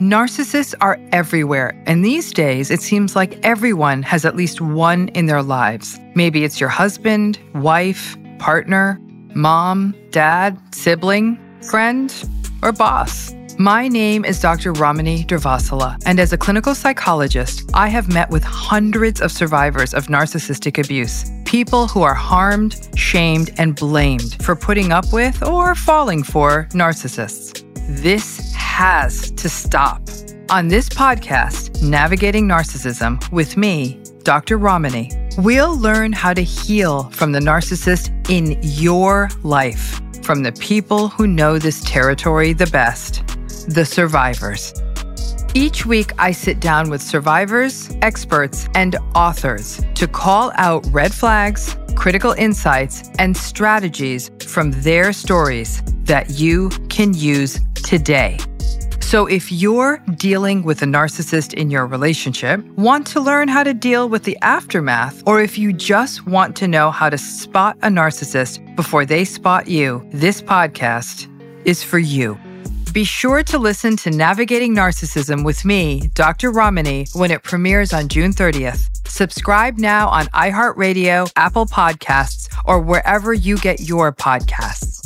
Narcissists are everywhere, and these days it seems like everyone has at least one in their lives. Maybe it's your husband, wife, partner, mom, dad, sibling, friend, or boss. My name is Dr. Ramani Durvasula, and as a clinical psychologist, I have met with hundreds of survivors of narcissistic abuse. People who are harmed, shamed, and blamed for putting up with or falling for narcissists. This has to stop. On this podcast, Navigating Narcissism, with me, Dr. Ramani, we'll learn how to heal from the narcissist in your life, from the people who know this territory the best, the survivors. Each week, I sit down with survivors, experts, and authors to call out red flags, critical insights, and strategies from their stories that you can use today. So, if you're dealing with a narcissist in your relationship, want to learn how to deal with the aftermath, or if you just want to know how to spot a narcissist before they spot you, this podcast is for you. Be sure to listen to Navigating Narcissism with me, Dr. Ramani, when it premieres on June 30th. Subscribe now on iHeartRadio, Apple Podcasts, or wherever you get your podcasts.